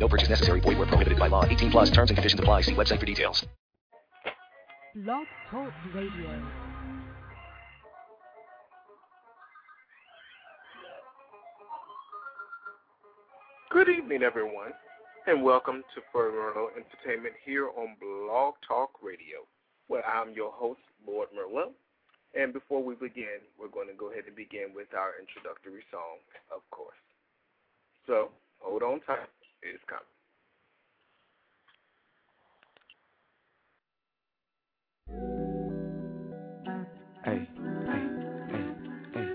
No purchase necessary. Void where prohibited by law. 18 plus terms and conditions apply. See website for details. Blog Talk Radio. Good evening, everyone, and welcome to Fernando Entertainment here on Blog Talk Radio, where I'm your host, Lord Merlot. And before we begin, we're going to go ahead and begin with our introductory song, of course. So, hold on tight. It's coming. Hey, hey, hey, hey.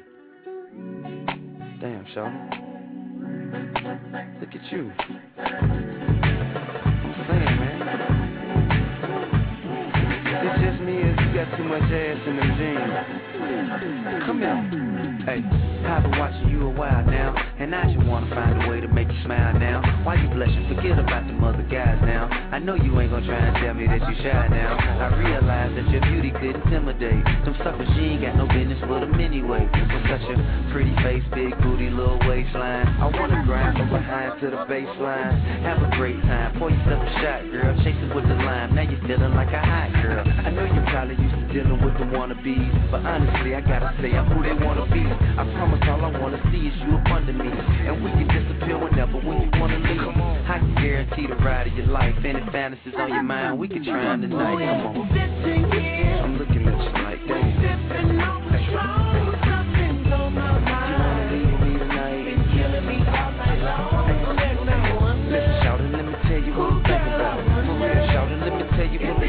Damn, Shawty. Look at you. Saying, man. It's just me as you got too much ass in them jeans. Come here. Hey, I've been watching you a while now, and I just wanna find a way to make you smile now. Why you blushing? Forget about them other guys now. I know you ain't gonna try and tell me that you shy now. I realize that your beauty could intimidate them suckers. She ain't got no business with them anyway. With such a pretty face, big booty, little waistline. I wanna grind from behind to the baseline. Have a great time. Pour yourself a shot, girl. Chase it with the lime. Now you're feeling like a hot girl. I know you probably used to dealing with the wannabes, but honestly, I gotta say I'm who they wanna be. I promise all I wanna see is you up under me. And we can disappear whenever when you wanna leave. I can guarantee the ride of your life. Any fantasies on your mind, we can try them tonight. Come on. I'm looking at you like that. Listen, shout it, let me tell you what I'm thinking about. For real, shout it, let me tell you what I'm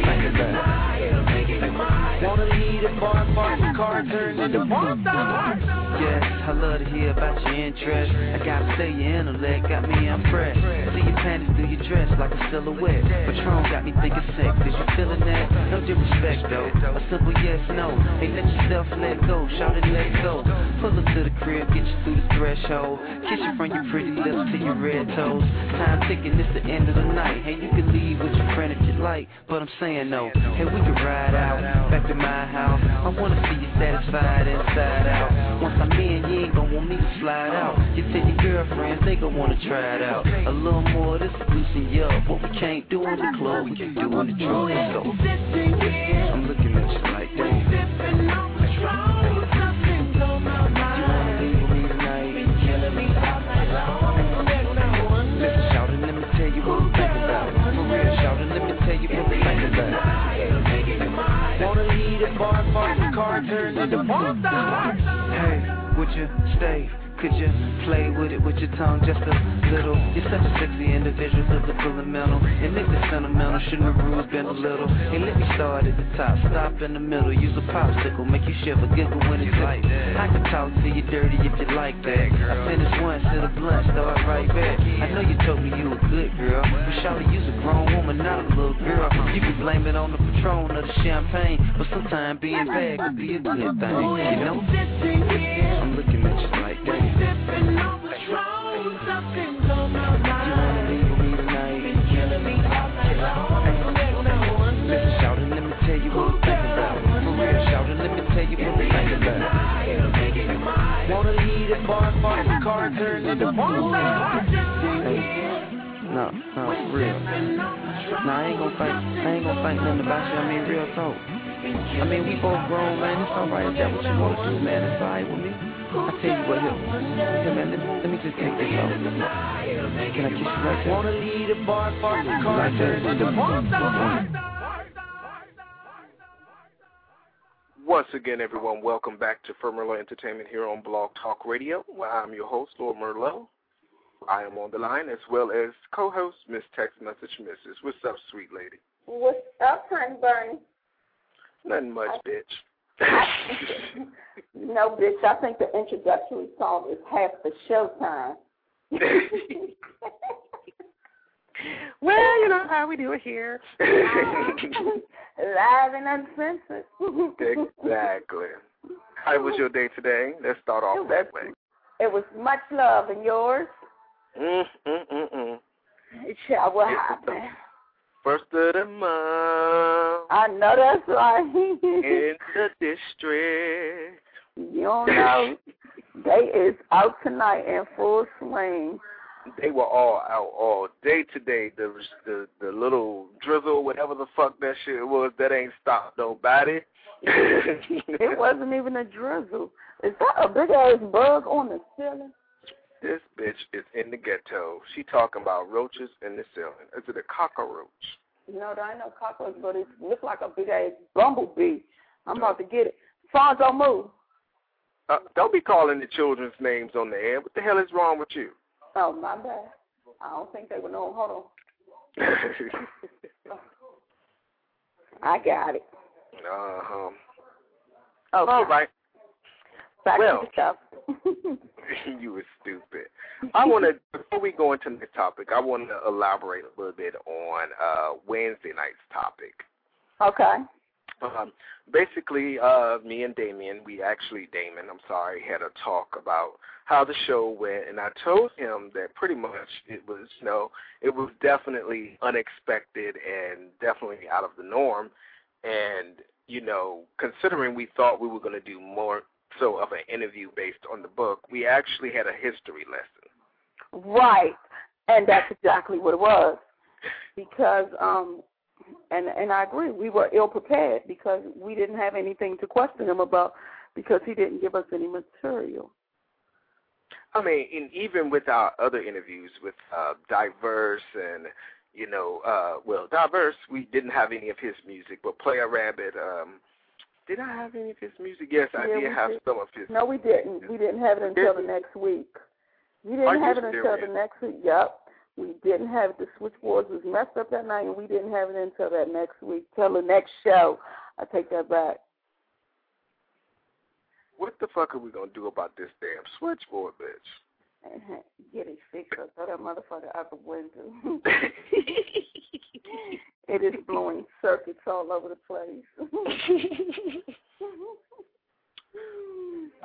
thinking about. Wanna lead a bar, bar, the car turns into one star. Yes, I love to hear about your interest. I gotta say your intellect got me impressed. See your panties through your dress like a silhouette. Patron got me thinking sex. Is you feeling that? No disrespect though. A simple yes, no. Hey, let yourself let go. Shout it, let go. Pull up to the crib, get you through the threshold. Kiss you from your pretty lips to your red toes. Time ticking, it's the end of the night. Hey, you can leave with your friend if you like, but I'm saying no. Hey, we can ride out back to my house. I wanna see you satisfied inside out. Once I'm in, you ain't gon' want me to slide out. You tell your girlfriends they gon' wanna try it out. A little more, this is loosen you up. What we can't do in the club, we can do in the. Let's. I'm looking at you like that. Wanna leave with me tonight? Listen, shout it, let me tell you what I'm thinking. For real, shout let me tell you what I'm thinking about. Wanna lead a bar, turns into one star. Hey, would you stay? Could you play with it with your tongue just a little? You're such a sexy individual, physical and mental. And if it's sentimental, shouldn't the rules been a little? Hey, let me start at the top, stop in the middle. Use a popsicle, make you shiver, giggle when it's like that. I can talk to you dirty if you like that. I finish once, hit a blunt, start right back. I know you told me you a good girl, but shawty, you's a grown woman, not a little girl. You can blame it on the Patron or the champagne, but sometimes being bad could be a good thing, you know? I'm looking at you like that. You wanna leave with me tonight? Listen, shout it, let me tell you what I'm thinking about. For real, shout it, let me tell you what I'm thinking about. Wanna lead a bar, bar, the car turns into one Hey, no, no, for real. Nah, I ain't gonna think, I ain't gonna think nothing about you. I mean, real talk. I mean, we both grown, man. It's alright if that's what you wanna do, man. It's alright with me. I tell you what, here, here, man. Let, let me just take this off. Can I kiss you right there? Wanna lead a bar, bar, the car turns into one Once again, everyone, welcome back to Firmerlo Entertainment here on Blog Talk Radio, where I'm your host, Lord Merlot. I am on the line as well as co-host Miss Text Message Mrs. What's up, sweet lady? What's up, honey bun? Nothing much, bitch. no, bitch. I think the introductory song is half the show time. well, you know how we do it here. Live and uncensored. exactly. How was your day today? Let's start off that way. It was much love, and yours? Mm, mm, mm, mm. Yeah, what It's happened? First of the month I know that's right. in the district. you don't know. They is out tonight in full swing. They were all out all day today. The the the little drizzle, whatever the fuck that shit was, that ain't stopped nobody. It wasn't even a drizzle. Is that a big ass bug on the ceiling? This bitch is in the ghetto. She talking about roaches in the ceiling. Is it a cockroach? No, there ain't no cockroach, but it looks like a big ass bumblebee. I'm about to get it. Fonzo, move. Uh, don't be calling the children's names on the air. What the hell is wrong with you? Oh, my bad. I don't think they would know. Hold on. I got it. uh-huh. Okay. All right. Back well. to the show. you were stupid. I want to before we go into the topic, I want to elaborate a little bit on uh, Wednesday night's topic. okay. Um, basically, uh, me and Damien, we actually Damon, I'm sorry, had a talk about how the show went, and I told him that pretty much it was, you know, it was definitely unexpected and definitely out of the norm, and you know, considering we thought we were going to do more so of an interview based on the book, we actually had a history lesson. Right. And that's exactly what it was. Because um and and I agree, we were ill prepared because we didn't have anything to question him about because he didn't give us any material. I mean, and even with our other interviews with uh, Diverse and you know, uh, well, Diverse, we didn't have any of his music, but Player Rabbit, um, did I have any of his music? Yes, I did have did. some of his. No, we didn't. We didn't have it until the next week. We didn't you have it until the next week. Yep. We didn't have it. The switchboards was messed up that night, and we didn't have it until that next week, till the next show. I take that back. What the fuck are we gonna do about this damn switchboard, bitch? And get it fixed up. Throw that motherfucker out the window. it is blowing circuits all over the place.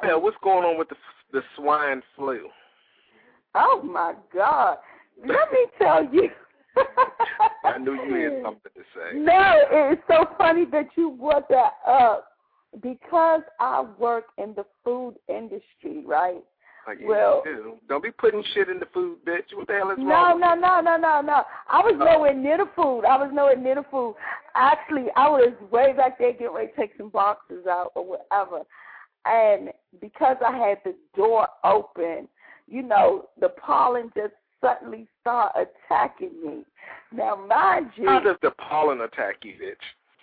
Yeah, what's going on with the the swine flu? oh my God! Let me tell you. I knew you had something to say. No, it's so funny that you brought that up because I work in the food industry, right? Like you Well- do. Don't be putting shit in the food, bitch. What the hell is No, wrong? no, no, no, no, no. no. I was Oh. nowhere near the food. I was nowhere near the food. Actually, I was way back there getting ready to take some boxes out or whatever. And because I had the door open, you know, the pollen just suddenly start attacking me. Now, mind you, How does the pollen attack you, bitch?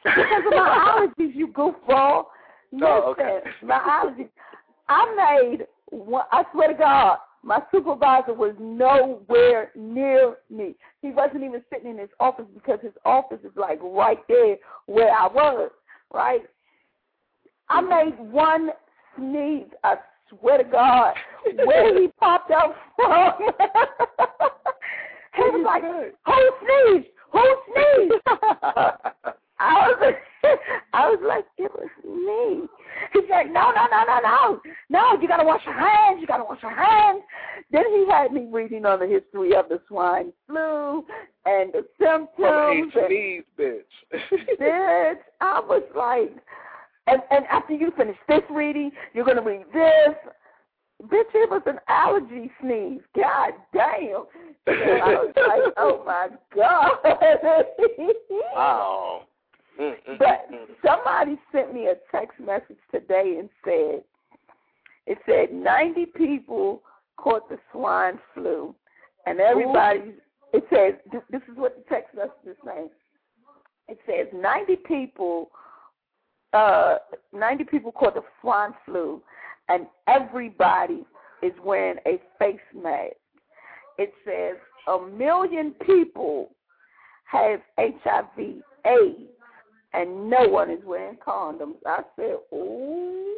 because of my allergies, you goofball. Listen, Oh, okay. my allergies. I made. I swear to God, my supervisor was nowhere near me. He wasn't even sitting in his office because his office is like right there where I was. Right. I made one sneeze. I swear to God, where he popped out from. he was like, "Who sneezed? Who sneezed?" I was, I was like, it was me. He's like, no, no, no, no, no, no. You gotta wash your hands. You gotta wash your hands. Then he had me reading on the history of the swine flu and the From symptoms. and- sneeze, bitch. bitch. I was like, and and after you finish this reading, you're gonna read this. Bitch, it was an allergy sneeze. God damn. And I was like, oh my god. wow. But somebody sent me a text message today and said, it said 90 people caught the swine flu, and everybody, it says, this is what the text message is saying. It says 90 people, uh, 90 people caught the swine flu, and everybody is wearing a face mask. It says a million people have HIV AIDS and no one is wearing condoms. I said, ooh.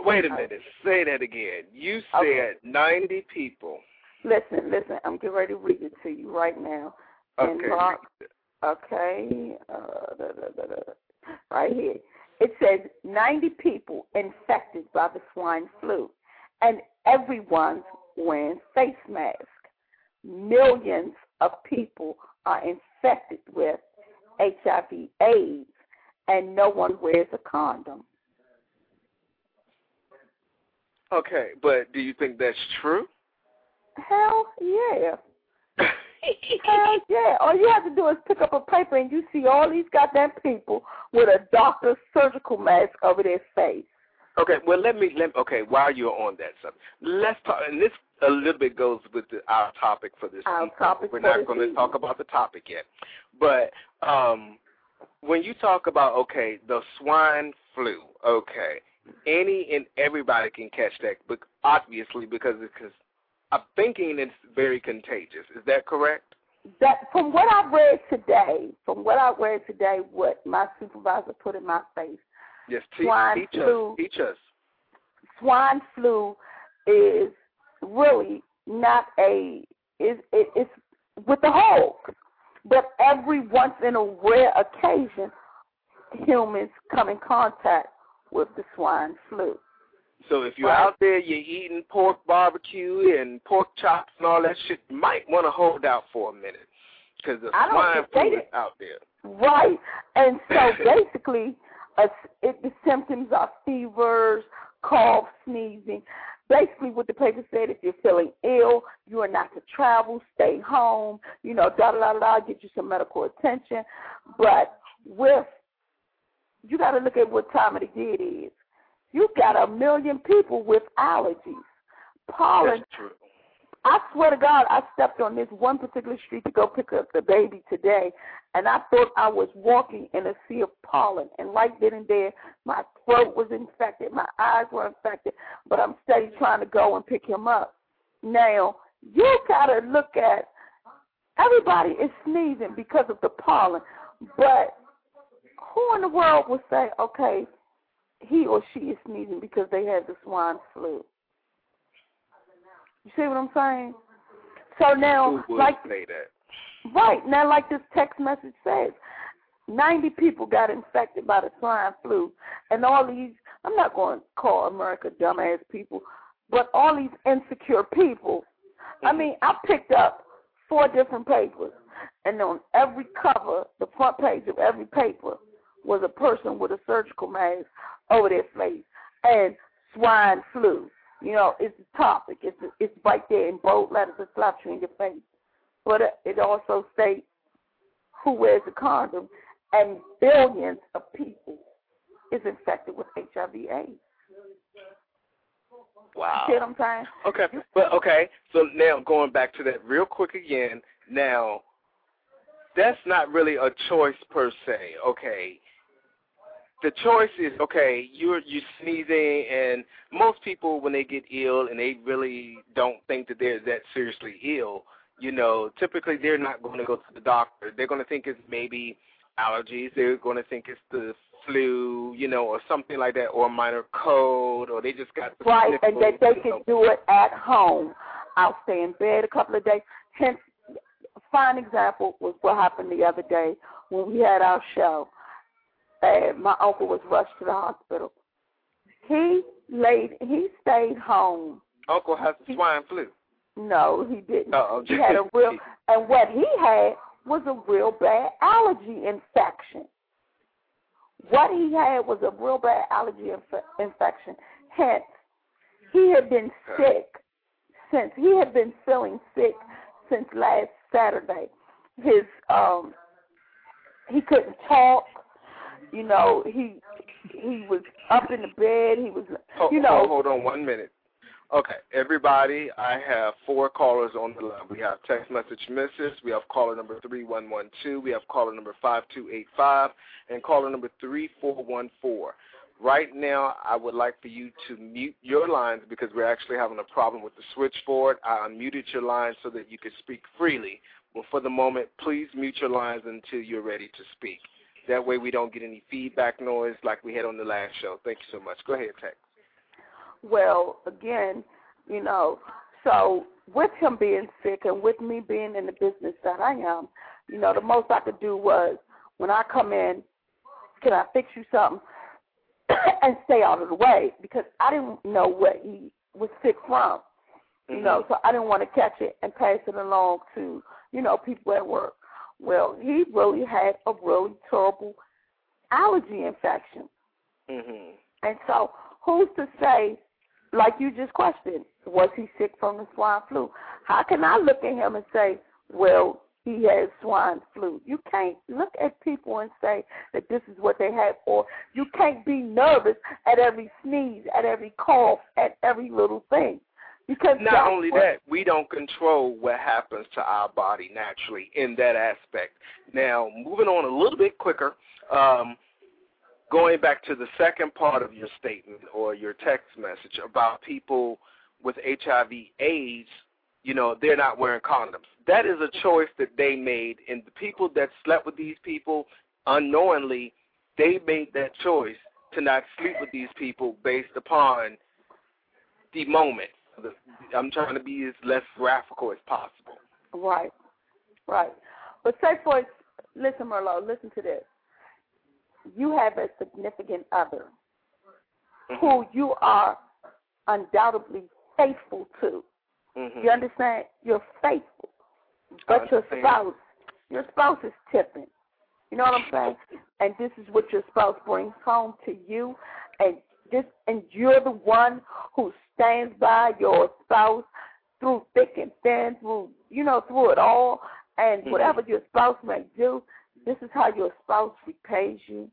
Wait a minute. Say that again. You said Okay. 90 people. Listen, listen, I'm getting ready to read it to you right now. Okay. Okay, uh, da, da, da. right here. It says 90 people infected by the swine flu, and everyone's wearing face masks. Millions of people are infected with HIV/AIDS, and no one wears a condom. Okay, but do you think that's true? Hell yeah. Hell yeah. All you have to do is pick up a paper and you see all these goddamn people with a doctor's surgical mask over their face. Okay, well let me let okay. While you're on that subject, let's talk. And this a little bit goes with the, our topic for this. Our evening. topic We're not going to talk about the topic yet, but um, when you talk about okay, the swine flu, okay, any and everybody can catch that, but obviously because because I'm thinking it's very contagious. Is that correct? That from what I've read today, from what I read today, what my supervisor put in my face, Yes. Te- Swine teach flu. us. Teach us. swine flu is really not a is it, it's with the hogs, but every once in a rare occasion, humans come in contact with the swine flu. So if you're Right. out there, you're eating pork barbecue and pork chops and all that shit, you might want to hold out for a minute because the I swine flu is out there. Right, and so basically, uh, it, the symptoms are fevers, cough, sneezing. Basically, what the paper said, if you're feeling ill, you are not to travel, stay home. You know, da da da da, get you some medical attention. But with, you got to look at what time of the year it is. You got a million people with allergies. Pollen That's true. I swear to God, I stepped on this one particular street to go pick up the baby today, and I thought I was walking in a sea of pollen. And right then and there, my throat was infected, my eyes were infected, but I'm steady trying to go and pick him up. Now, you got to look at everybody is sneezing because of the pollen, but who in the world would say, okay, he or she is sneezing because they had the swine flu? You see what I'm saying? So now, like right now, like this text message says, 90 people got infected by the swine flu, and all these. I'm not going to call America dumbass people, but all these insecure people. I mean, I picked up four different papers, and on every cover, the front page of every paper was a person with a surgical mask over their face and swine flu. You know, it's a topic. It's it's right there in bold letters. It slaps you in your face. But it- it also states who wears a condom, and billions of people is infected with HIV/AIDS. Wow. You see what I'm saying? Okay, but okay. So now going back to that real quick again. Now, that's not really a choice per se. Okay, the choice is okay. You're you sneezing, and most people when they get ill and they really don't think that they're that seriously ill, you know, typically they're not going to go to the doctor. They're going to think it's maybe allergies. They're going to think it's the flu, you know, or something like that, or a minor cold, or they just got the Right, and that they can do it at home. I'll stay in bed a couple of days. Hence, fine example was what happened the other day when we had our show. My uncle was rushed to the hospital. He laid, he stayed home. Uncle has the swine flu. No, he didn't. Oh, He had a real, and what he had was a real bad allergy infection. What he had was a real bad allergy inf- infection. Hence, he had been sick since he had been feeling sick since last Saturday. His um, he couldn't talk. You know, he he was up in the bed. He was, you know, hold, hold on one minute. Okay, everybody, I have four callers on the line. We have text message misses. We have caller number 3112. We have caller number 5285 and caller number 3414. Right now, I would like for you to mute your lines because we're actually having a problem with the switchboard. I unmuted your lines so that you could speak freely. Well, for the moment, please mute your lines until you're ready to speak. That way we don't get any feedback noise like we had on the last show. Thank you so much. Go ahead, Tex. well, again, you know, so with him being sick and with me being in the business that I am, You know, the most I could do was when I come in, can I fix you something and stay out of the way because I didn't know what he was sick from. You know, mm-hmm. so I didn't want to catch it and pass it along to, you know, people at work. Well, he really had a really terrible allergy infection. Mhm. And so, who's to say, like you just questioned, was he sick from the swine flu? How can I look at him and say, well, he has swine flu? You can't look at people and say that this is what they have, or you can't be nervous at every sneeze, at every cough, at every little thing. Because Not only what- that, we don't control what happens to our body naturally in that aspect. Now, moving on a little bit quicker, um, going back to the second part of your statement or your text message about people with HIV AIDS, you know, they're not wearing condoms. That is a choice that they made, and the people that slept with these people unknowingly, they made that choice to not sleep with these people based upon the moment. The, I'm trying to be as less graphical as possible. Right, right. But say for listen, Merlot, listen to this. You have a significant other who you are undoubtedly faithful to. Mhm. You understand? You're faithful, but your spouse, your spouse is tipping. You know what I'm saying? And this is what your spouse brings home to you, and this, and you're the one who stands by your spouse through thick and thin, through you know, through it all, and Mhm. whatever your spouse may do, this is how your spouse repays you.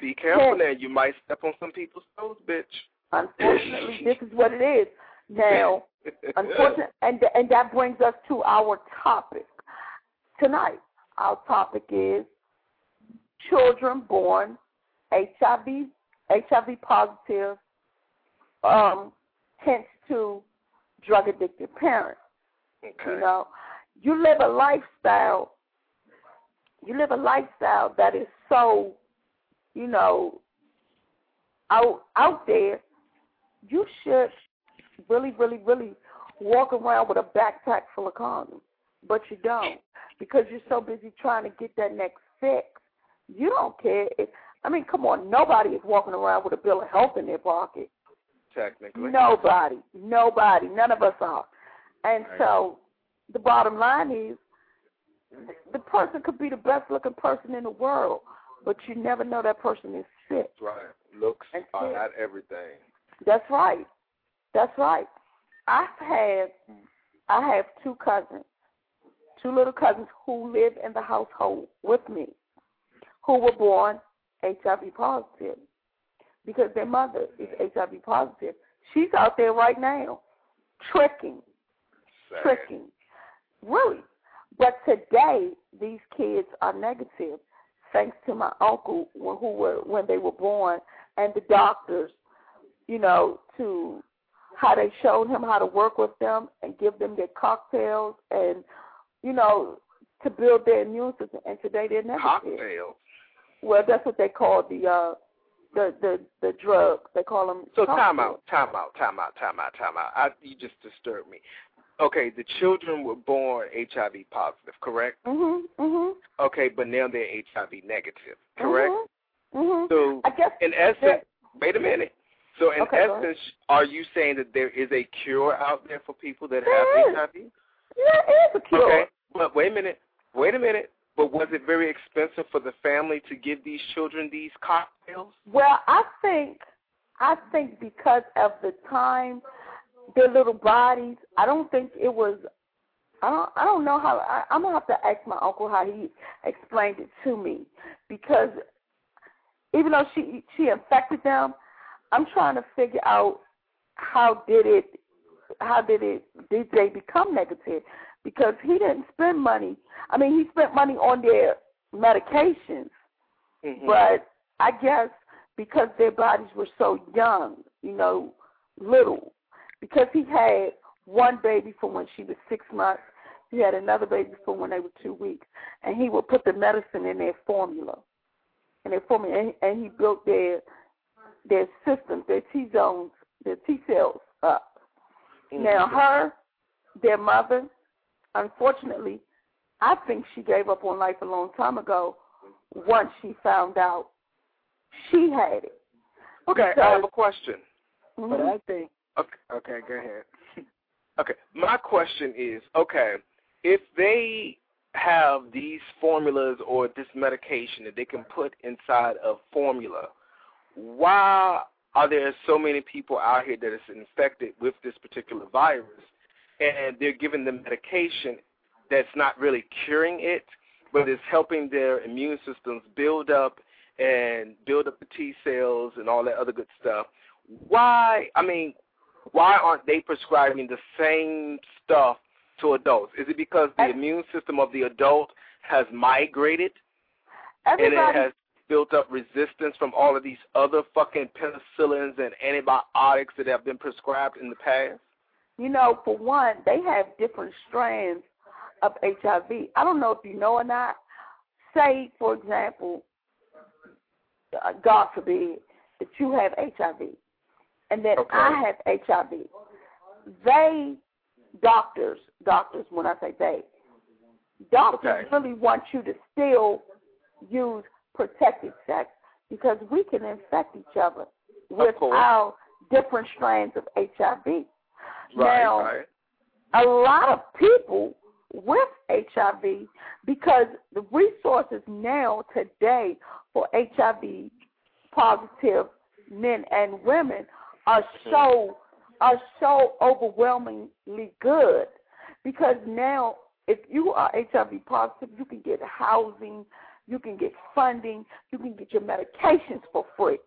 Be careful Yes. now. You might step on some people's toes, bitch. Unfortunately, this is what it is. Now, unfortunately, and and that brings us to our topic tonight. Our topic is children born HIV HIV positive, um, hence to drug addicted parents. okay. You know, you live a lifestyle. You live a lifestyle that is so, you know, out out there. You should really, really, really walk around with a backpack full of condoms, but you don't because you're so busy trying to get that next fix. You don't care. If, I mean, come on, nobody is walking around with a bill of health in their pocket. Technically. Nobody, nobody, none of us are. And Right. so the bottom line is the person could be the best looking person in the world, but you never know that person is sick. That's right. Looks And are kids. not everything. That's right. That's right. I have I have two cousins, two little cousins who live in the household with me, who were born HIV positive because their mother is HIV positive. She's out there right now, tricking, Sad. tricking, really. But today, these kids are negative, thanks to my uncle who were when they were born, and the doctors, you know, to how they showed him how to work with them and give them their cocktails and, you know, to build their immune system. And today they're negative. Cocktails. Well, that's what they call the uh the the the drug. They call them. So time out, time out, time out, time out, time out. I, you just disturbed me. Okay, the children were born HIV positive, correct? Mhm. Mhm. Okay, but now they're HIV negative, correct? Mhm. Mhm. So I guess in essence, wait a minute. So in Okay, essence, are you saying that there is a cure out there for people that There is. have HIV? yeah, it is a cure. Okay, but wait a minute, wait a minute. But was it very expensive for the family to give these children these cocktails? Well, I think I think because of the time, their little bodies. I don't think it was. I don't. I don't know how. I, I'm gonna have to ask my uncle how he explained it to me because even though she she infected them, I'm trying to figure out how did it how did it did they become negative because he didn't spend money. I mean, he spent money on their medications, Mhm. but I guess because their bodies were so young, you know, little, because he had one baby from when she was six months, he had another baby from when they were two weeks, and he would put the medicine in their formula, in their formula, and, and he built their their systems, their T zones, their T cells up. Mhm. Now her, their mother, unfortunately, I think she gave up on life a long time ago once she found out she had it. Okay, I have a question. Mhm. But I think Okay. okay, go ahead. Okay, my question is, okay, if they have these formulas or this medication that they can put inside of formula, why are there so many people out here that is infected with this particular virus and they're giving them medication that's not really curing it, but it's helping their immune systems build up and build up the T cells and all that other good stuff? Why, I mean, why aren't they prescribing the same stuff to adults? Is it because the immune system of the adult has migrated and it has built up resistance from all of these other fucking penicillins and antibiotics that have been prescribed in the past? You know, for one, they have different strands of HIV. I don't know if you know or not. Say, for example, uh, God forbid that you have HIV and that Okay. I have HIV. They, doctors, doctors, when I say they, doctors Okay. really want you to still use protected sex because we can infect each other with our different strands of HIV. Right, now, right. a lot of people with HIV because the resources now today for HIV positive men and women are so are so overwhelmingly good because now if you are HIV positive you can get housing, you can get funding, you can get your medications for free.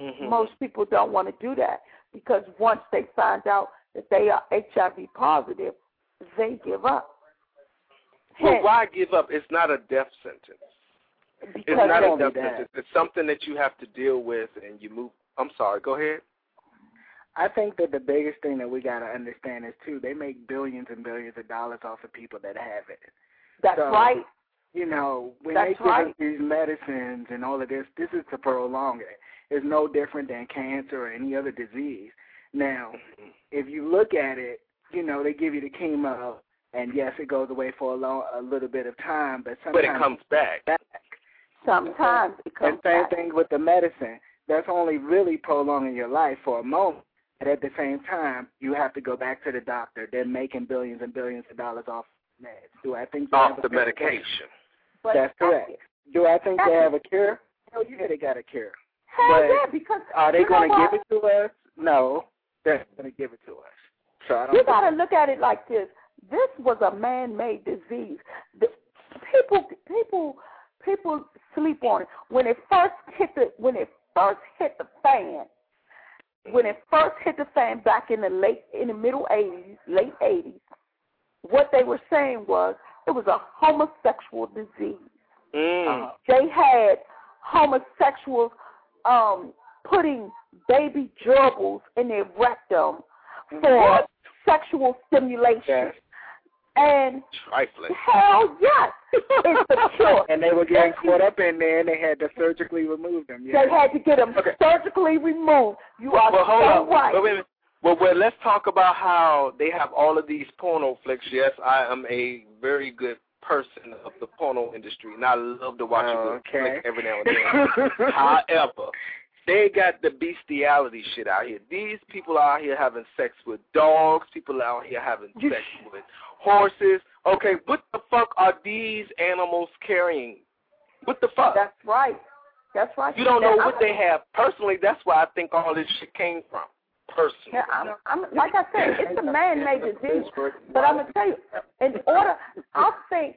Mhm. Most people don't want to do that because once they find out that they are HIV positive, they give up. Well, why give up? It's not a death sentence. It's not a death sentence. It's something that you have to deal with, and you move. I'm sorry. Go ahead. I think that the biggest thing that we got to understand is too they make billions and billions of dollars off of people that have it. that's so- right. You know, when That's they give right. us these medicines and all of this, this is to prolong it. It's no different than cancer or any other disease. Now, mm-hmm. if you look at it, you know, they give you the chemo, and yes, it goes away for a long, a little bit of time, but sometimes But sometimes it comes back. back. Sometimes it comes And same back. thing with the medicine. That's only really prolonging your life for a moment. But at the same time, you have to go back to the doctor. They're making billions and billions of dollars off meds. Do I think Off the cure? medication. That's correct. Do I think they have a cure? Hell yeah, they got a cure. Hell But yeah, because Are they going to give it to us? No, they're going to give it to us. So I don't. You got to look at it like this. This was a man-made disease. The, people, people, people sleep on it. When it first hit the, when it first hit the fan, when it first hit the fan back in the late, in the middle '80s, late '80s, what they were saying was it was a homosexual disease. Mm. They had homosexuals um, putting baby gerbils in their rectum for sexual stimulation. And Trifling. hell yes, it's the cure. And they were getting caught up in there, and they had to surgically remove them. They had to get them Okay. surgically removed. You are Well, hold so on. right. Wait, wait. Well, well, let's talk about how they have all of these porno flicks. Yes, I am a very good person of the porno industry, and I love to watch a good Okay. every now and then. However, they got the bestiality shit out here. These people out here having sex with dogs. People out here having sex with horses. Okay, what the fuck are these animals carrying? What the fuck? That's right. That's right. You don't know what they have. Personally, that's where I think all this shit came from. Personally. Yeah, I'm, I'm, like I said, it's a man-made disease. But I'm gonna tell you, in order, I think,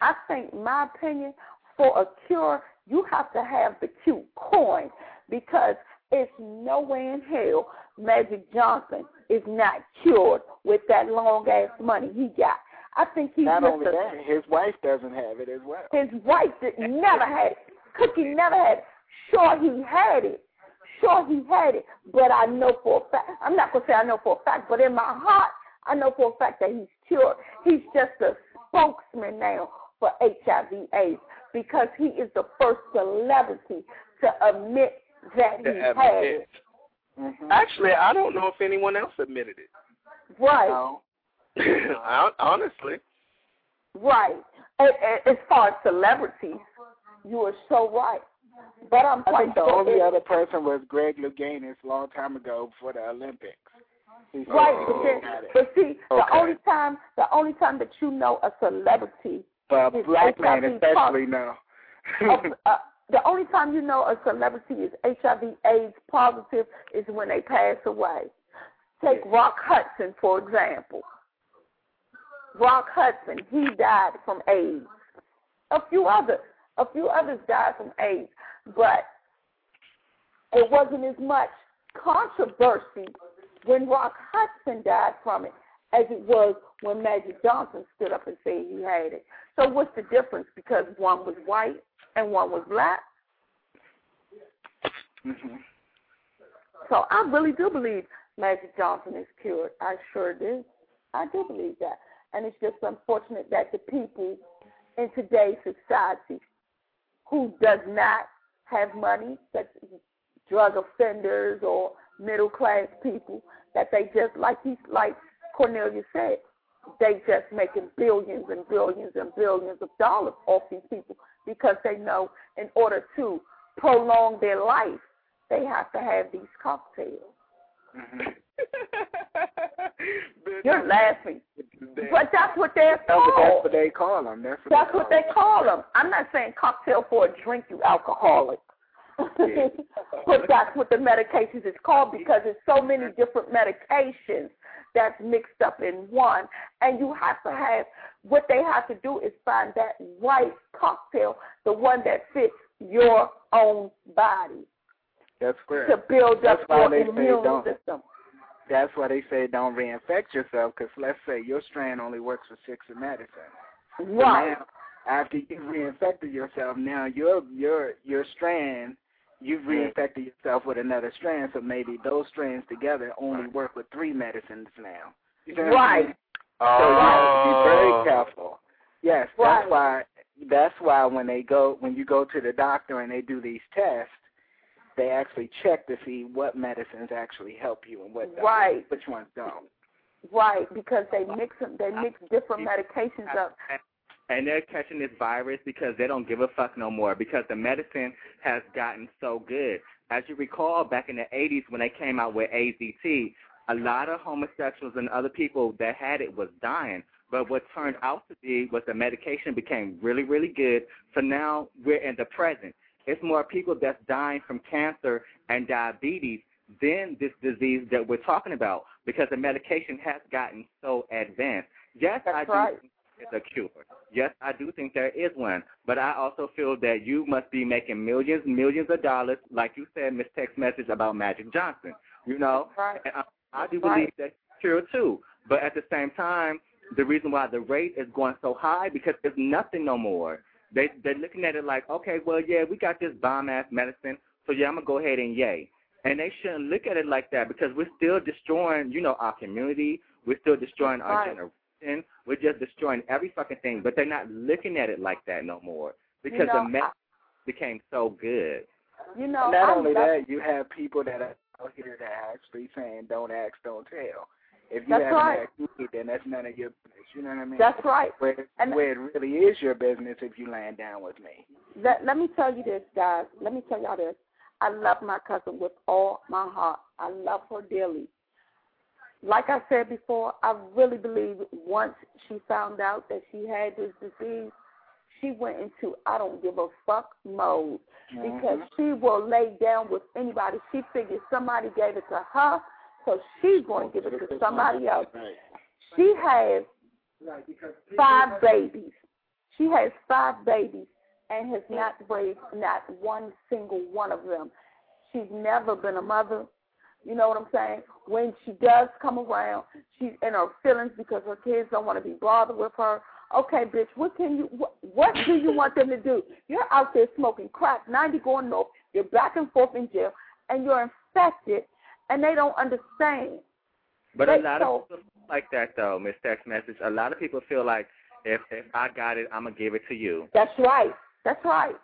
I think, my opinion, for a cure, you have to have the cute coin because it's no way in hell Magic Johnson is not cured with that long ass money he got. I think he's Not only a, that, his wife doesn't have it as well. his wife did, never had it. Cookie never had it. Sure, he had it. Sure, he had it. But I know for a fact, I'm not going to say I know for a fact, but in my heart, I know for a fact that he's cured. He's just a spokesman now for HIV AIDS because he is the first celebrity to admit that he to had it. it. Mm-hmm. Actually, I don't know if anyone else admitted it. Right. No. Honestly, Right. as far as celebrities, you are so right. But I'm I think the sure only other person was Greg Louganis a long time ago before the Olympics. He said Right, he but, then, got but see, the only time the only time that you know a celebrity, But a black man especially now. uh, the only time you know a celebrity is HIV AIDS positive is when they pass away. Take Rock Hudson for example. Rock Hudson, he died from AIDS. A few others, a few others died from AIDS, but it wasn't as much controversy when Rock Hudson died from it as it was when Magic Johnson stood up and said he had it. So what's the difference? Because one was white and one was black. hmm So I really do believe Magic Johnson is cured. I sure do. I do believe that. And it's just unfortunate that the people in today's society who does not have money, that's drug offenders or middle class people, that they just like he like Cornelia said, they just making billions and billions and billions of dollars off these people because they know in order to prolong their life, they have to have these cocktails. hmm You're laughing, but that's what they're that's what they call them. That's what That's they what they call them. I'm not saying cocktail for a drink, you alcoholic. Yeah. but that's what the medications is called because there's so many different medications that's mixed up in one. And you have to have, what they have to do is find that right cocktail, the one that fits your own body That's correct. to build That's up your immune system. That's why they say don't reinfect yourself because let's say your strand only works for six of medicine. So now, after you've reinfected yourself, now your your your strand, you've reinfected yourself with another strand. So maybe those strands together only work with three medicines now. You see what I'm Right. So you have to be Oh. very careful. Yes, Right. that's why. That's why when they go when you go to the doctor and they do these tests, they actually check to see what medicines actually help you and what don't, Right. which ones don't. Right, because they mix them, they mix different medications up. and they're catching this virus because they don't give a fuck no more because the medicine has gotten so good. As you recall, back in the 80s when they came out with AZT, a lot of homosexuals and other people that had it was dying. But what turned out to be was the medication became really, really good. So now we're in the present. It's more people that's dying from cancer and diabetes than this disease that we're talking about because the medication has gotten so advanced. Yes, That's I do right. think it's a cure. Yes, I do think there is one, but I also feel that you must be making millions, millions of dollars, like you said, Miss Text Message about Magic Johnson. You know, Right. and uh, I, I do Right. believe that's true too. But at the same time, the reason why the rate is going so high because it's nothing no more. They they're looking at it like, okay, well, yeah, we got this bomb ass medicine, so yeah, I'm gonna go ahead and yay. And they shouldn't look at it like that because we're still destroying, you know, our community. We're still destroying our Right. generation. We're just destroying every fucking thing. But they're not looking at it like that no more because know, the medicine became so good. You know, Not I'm only not- that, you have people that are out here that are actually saying don't ask, don't tell. If you That's haven't right. me, then that's none of your business. You know what I mean? That's right. where, And- where it really is your business if you land down with me. Let, let me tell you this, guys. Let me tell y'all this. I love my cousin with all my heart. I love her dearly. Like I said before, I really believe once she found out that she had this disease, she went into I don't give a fuck mode mm-hmm. because she will lay down with anybody. She figured somebody gave it to her, so she's going to give it to somebody else. She has five babies. She has five babies and has not raised not one single one of them. She's never been a mother. You know what I'm saying? When she does come around, she's in her feelings because her kids don't want to be bothered with her. Okay, bitch, what can you what, what do you want them to do? You're out there smoking crack, 90 going north, you're back and forth in jail, and you're infected, and they don't understand. But a lot so- of people like that though, Miss Text Message. A lot of people feel like if if I got it, I'm gonna give it to you. That's right. That's right.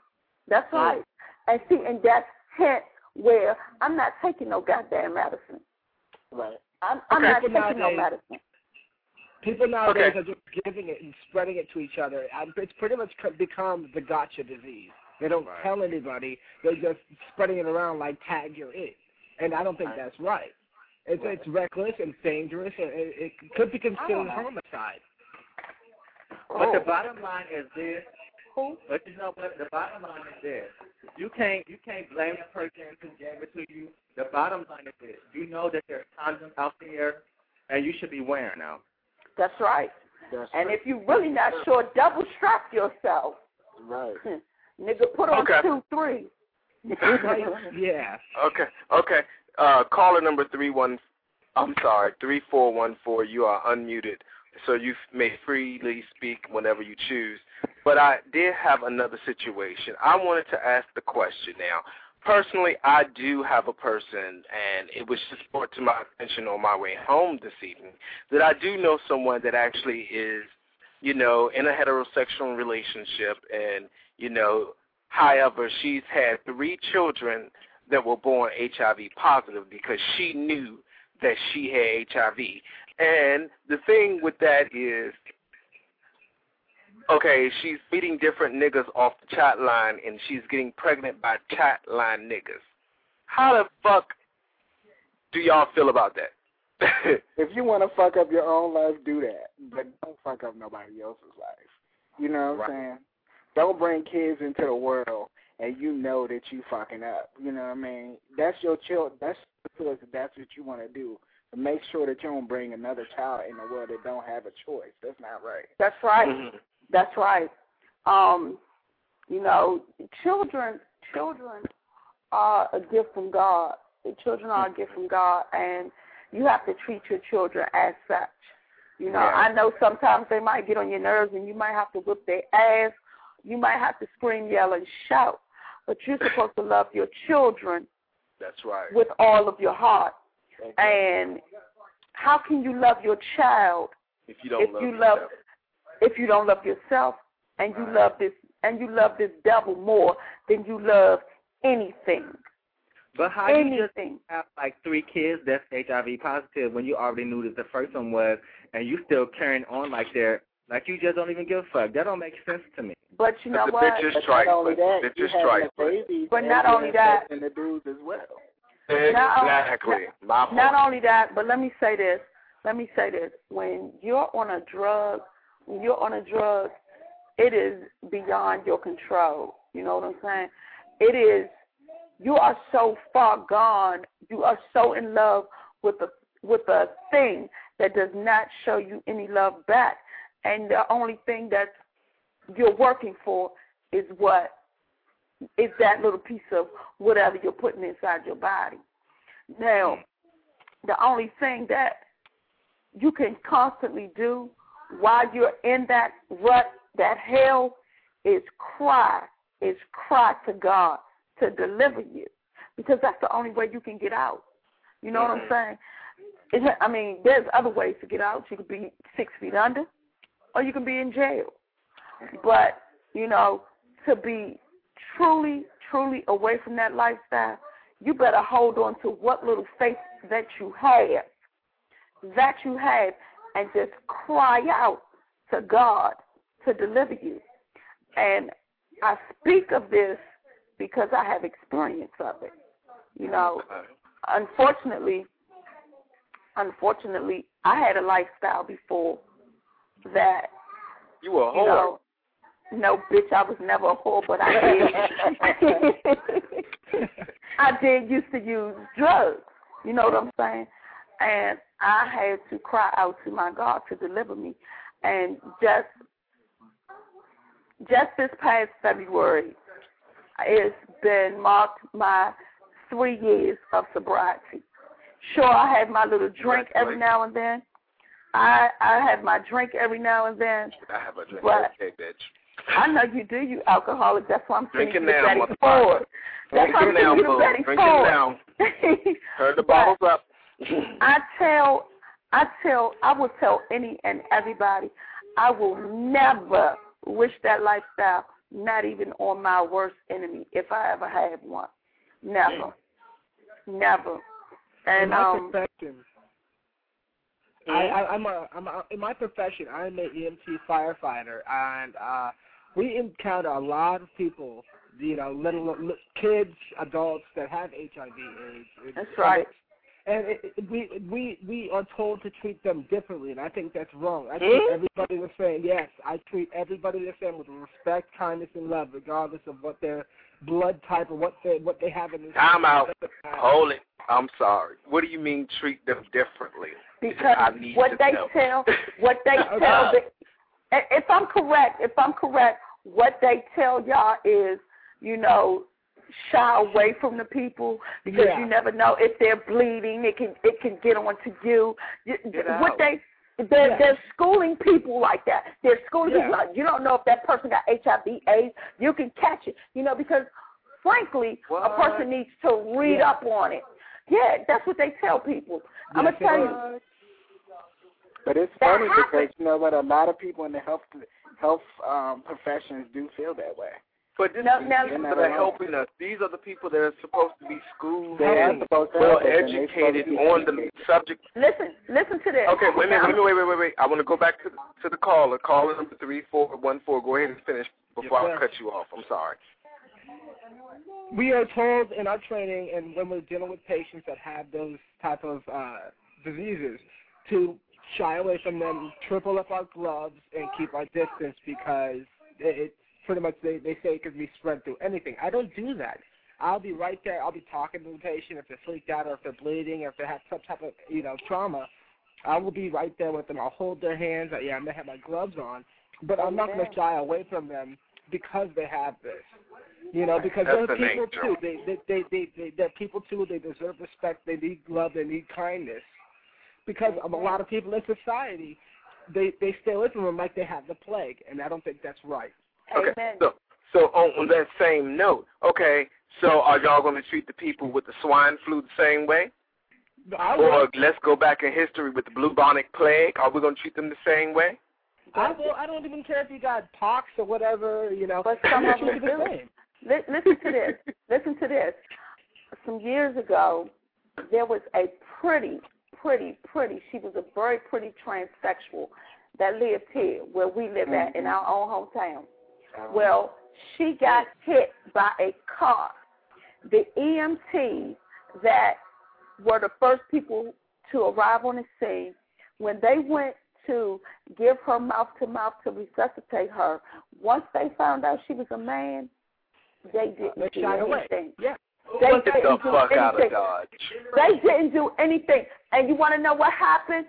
That's right. And see, and that's hence where I'm not taking no goddamn medicine. Right. I'm, I'm Okay, not but taking no nowadays- medicine. People nowadays Okay. are just giving it and spreading it to each other. And It's pretty much become the gotcha disease. They don't Right. tell anybody. They're just spreading it around like tag you're it. And I don't think Right. that's right. It's Right. it's reckless and dangerous and it, it could be considered know. homicide. But the Oh. bottom line is this. Who? But you know what? The bottom line is this. You can't you can't blame the person who gave it to you. The bottom line is this. You know that there's condoms out there, and you should be wearing them. That's right. That's And if you're really not sure, double strap yourself. right. Nigga, put on Okay. two, three. yeah. Okay, okay. Uh, caller number three one. I'm sorry, three four one four. You are unmuted, so you may freely speak whenever you choose. But I did have another situation. I wanted to ask the question now. Personally, I do have a person, and it was just brought to my attention on my way home this evening that I do know someone that actually is, you know, in a heterosexual relationship, and you know, however, she's had three children that were born HIV positive because she knew that she had HIV. And the thing with that is, okay, she's meeting different niggas off the chat line and she's getting pregnant by chat line niggas. How the fuck do y'all feel about that? If you want to fuck up your own life, do that. But don't fuck up nobody else's life. You know what Right. I'm saying? Don't bring kids into the world and you know that you fucking up. You know what I mean? That's your child. That's your choice. That's what you want to do. Make sure that you don't bring another child in the world that don't have a choice. That's not right. That's right. Mhm. That's right. Um, you know, children children are a gift from God. The children are a gift from God and you have to treat your children as such. You know, Yeah. I know sometimes they might get on your nerves and you might have to whip their ass. You might have to scream, yell, and shout. But you're supposed to love your children That's right. with all of your heart. And how can you love your child if you don't if love you love if you don't love yourself and you Right. love this and you love this devil more than you love anything. But how you just Anything. have like three kids that's HIV positive when you already knew that the first one was, and you still carrying on like they're like you just don't even give a fuck. That don't make sense to me. But you know the what? bitches But strike, not only that, bitches you having strike. But not only that- infecting the dudes as well. Exactly. My point. Not only that, but let me say this. Let me say this. When you're on a drug, when you're on a drug, it is beyond your control. You know what I'm saying? It is you are so far gone. You are so in love with the with a thing that does not show you any love back. And the only thing that you're working for is what is that little piece of whatever you're putting inside your body. Now, the only thing that you can constantly do while you're in that rut, that hell, is cry, is cry to God to deliver you, because that's the only way you can get out. You know what I'm mm-hmm. saying? It, I mean, there's other ways to get out. You could be six feet under, or you can be in jail. But you know, to be truly, truly away from that lifestyle, you better hold on to what little faith that you have, that you have, and just cry out to God to deliver you. And I speak of this because I have experience of it. You know, unfortunately, unfortunately, I had a lifestyle before that You were a you whore. know, no, bitch, I was never a whore, but I did. I did used to use drugs. You know what I'm saying? And I had to cry out to my God to deliver me. And just just this past February, it's been marked my three years of sobriety. Sure, I have my little drink every now and then. I I have my drink every now and then. I have a drink. But- okay, bitch. I know you do, you alcoholic. That's why I'm Drink sending it you now, Betty motherfucker. Ford. That's why I'm Drink it now, sending you boo. to Betty Drink it Ford. now. Turn the But- bottles up. I tell, I tell, I will tell any and everybody, I will never wish that lifestyle, not even on my worst enemy, if I ever had one. Never, never. And In my um, I, I, I'm a, I'm a, in my profession. I'm an EMT firefighter, and uh, we encounter a lot of people, you know, little, little kids, adults that have HIV/AIDS. That's right. And it, it, we we we are told to treat them differently, and I think that's wrong. I treat Hmm? everybody the same. Yes, I treat everybody the same with respect, kindness, and love, regardless of what their blood type or what they what they have in their Time out. Hold it. I'm sorry. What do you mean treat them differently? because I need what they know. tell, what they tell, the, if I'm correct, if I'm correct, what they tell y'all is, you know, shy away from the people because Yeah. you never know if they're bleeding. It can it can get onto you. You- Get What out. they they're, Yeah. they're schooling people like that. They're schooling Yeah. people like you don't know if that person got HIV/AIDS. You can catch it, you know, because frankly, a person needs to read Yeah. up on it. Yeah, that's what they tell people. I'm Yes, gonna tell it you. But it's That funny happens. because you know what? A lot of people in the health health um, professions do feel that way. But this Now- is now- the people that are helping us. These are the people that are supposed to be schooled They and well help us, and they supposed to educated on the subject. Listen, listen to this. Okay, wait a minute, Now, wait, wait, wait, wait, wait. I want to go back to the, to the caller. Caller number three four one four. Go ahead and finish before Yes, I cut you off. I'm sorry. we are told in our training and when we're dealing with patients that have those type of uh, diseases to shy away from them, triple up our gloves, and keep our distance because it, it pretty much they, they say it could be spread through anything. I don't do that. I'll be right there. I'll be talking to the patient if they're freaked out or if they're bleeding or if they have some type of you know trauma. I will be right there with them. I'll hold their hands. I, Yeah, I may have my gloves on, but I'm not going to shy away from them because they have this. You know, because That's they're the people nature. too. They, they, they, they, they, they're people too. They deserve respect. They need love. They need kindness. Because of a lot of people in society, they they stay away from them like they have the plague, and I don't think that's right. Okay, Amen. so so on, on that same note, okay, so are y'all going to treat the people with the swine flu the same way? I Or will. let's go back in history with the bubonic plague. Are we going to treat them the same way? I will. I don't even care if you got pox or whatever. You know, But some of them treated the do. same. Listen to this. listen to this. Some years ago, there was a pretty, pretty, pretty. She was a very pretty transsexual that lived here, where we live at in mm-hmm. our own hometown. Well, she got hit by a car. The EMTs that were the first people to arrive on the scene, when they went to give her mouth to mouth to resuscitate her, once they found out she was a man, they didn't They do anything. Yeah. They Get didn't do fuck out of anything. Dodge. They didn't do anything. And you want to know what happened?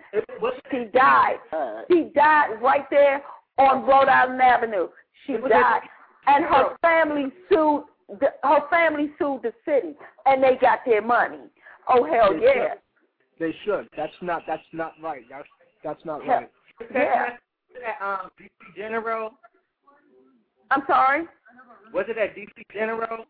She died. She died right there on Rhode Island Avenue. She died, and her family sued. The, her family sued the city, and they got their money. Oh hell They yeah, They should. That's not. That's not right. That's that's not Yeah. right. yeah. At, um, DC General. I'm sorry. Was it at DC General?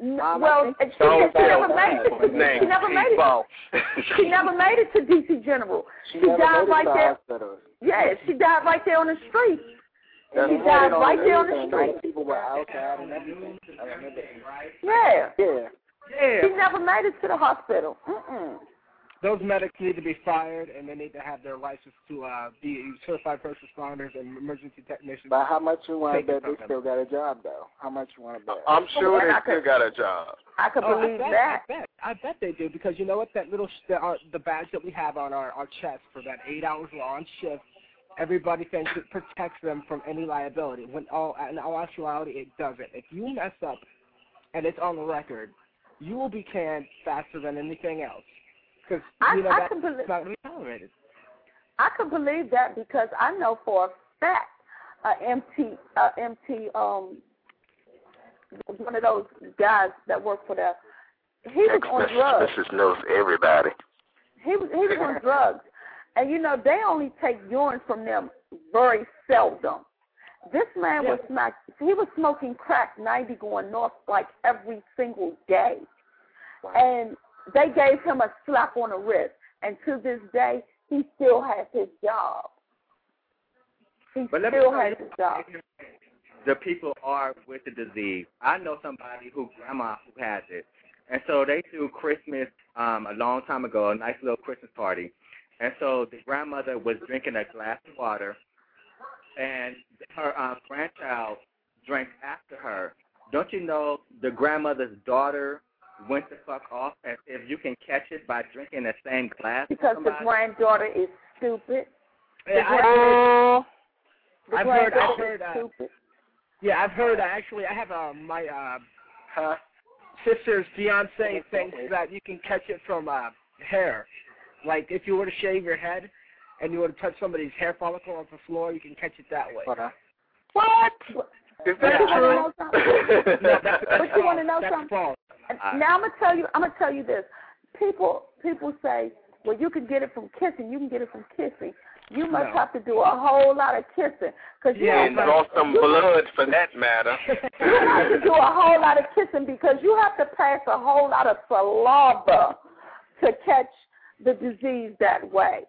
N- Um, well, think she, so. she never made it. name, She never Pete made it. She never made it to DC General. she She died made it right to there. Yeah, she died right there on the street. And She died right there on the news, and all street. People were outside and everything. I remember. Yeah. Yeah. Yeah. She never made it to the hospital. Mm-mm. Those medics need to be fired, and they need to have their license to uh, be certified first responders and emergency technicians. But how much you want to bet they them. still got a job though? How much you want to bet? I'm sure And I they still could- got a job. I could Oh, believe I bet, that. I bet. I bet they do because you know what? That little sh- the, uh, the badge that we have on our our chest for that eight hours we're on shift. Everybody thinks it protects them from any liability. When all in all actuality, it doesn't. If you mess up, and it's on the record, you will be canned faster than anything else. Because you know I that's can believe- not going to be tolerated. I could believe that because I know for a fact uh, MT uh, MT um one of those guys that work for the he was on drugs. Mrs. knows everybody. He was he was on drugs, and you know they only take urine from them very seldom. This man was smack. He was smoking crack ninety going north like every single day, and they gave him a slap on the wrist. And to this day, he still has his job. He But let me still has his job. the people are with the disease. I know somebody who grandma who has it, and so they threw Christmas um, a long time ago, a nice little Christmas party, And so the grandmother was drinking a glass of water, and her uh, grandchild drank after her. Don't you know the grandmother's daughter went the fuck off as if you can catch it by drinking the same glass? Because the granddaughter is stupid. Yeah, I, The I've heard. I've heard. Uh, yeah, I've heard. Uh, actually, I have uh, my uh, uh, sister's fiance thinks that you can catch it from uh, hair. Like if you were to shave your head and you were to touch somebody's hair follicle off the floor, you can catch it that way. What? Is that But you true? wanna know something? No, that's, that's But you want to false. know that's something? false. Now I'm gonna tell you. I'm gonna tell you this. People, people say, well, you can get it from kissing. You can get it from kissing. You must No. have to do a whole lot of kissing, cause you and have to, draw some blood for that matter. you have to do a whole lot of kissing because you have to pass a whole lot of saliva to catch the disease that way.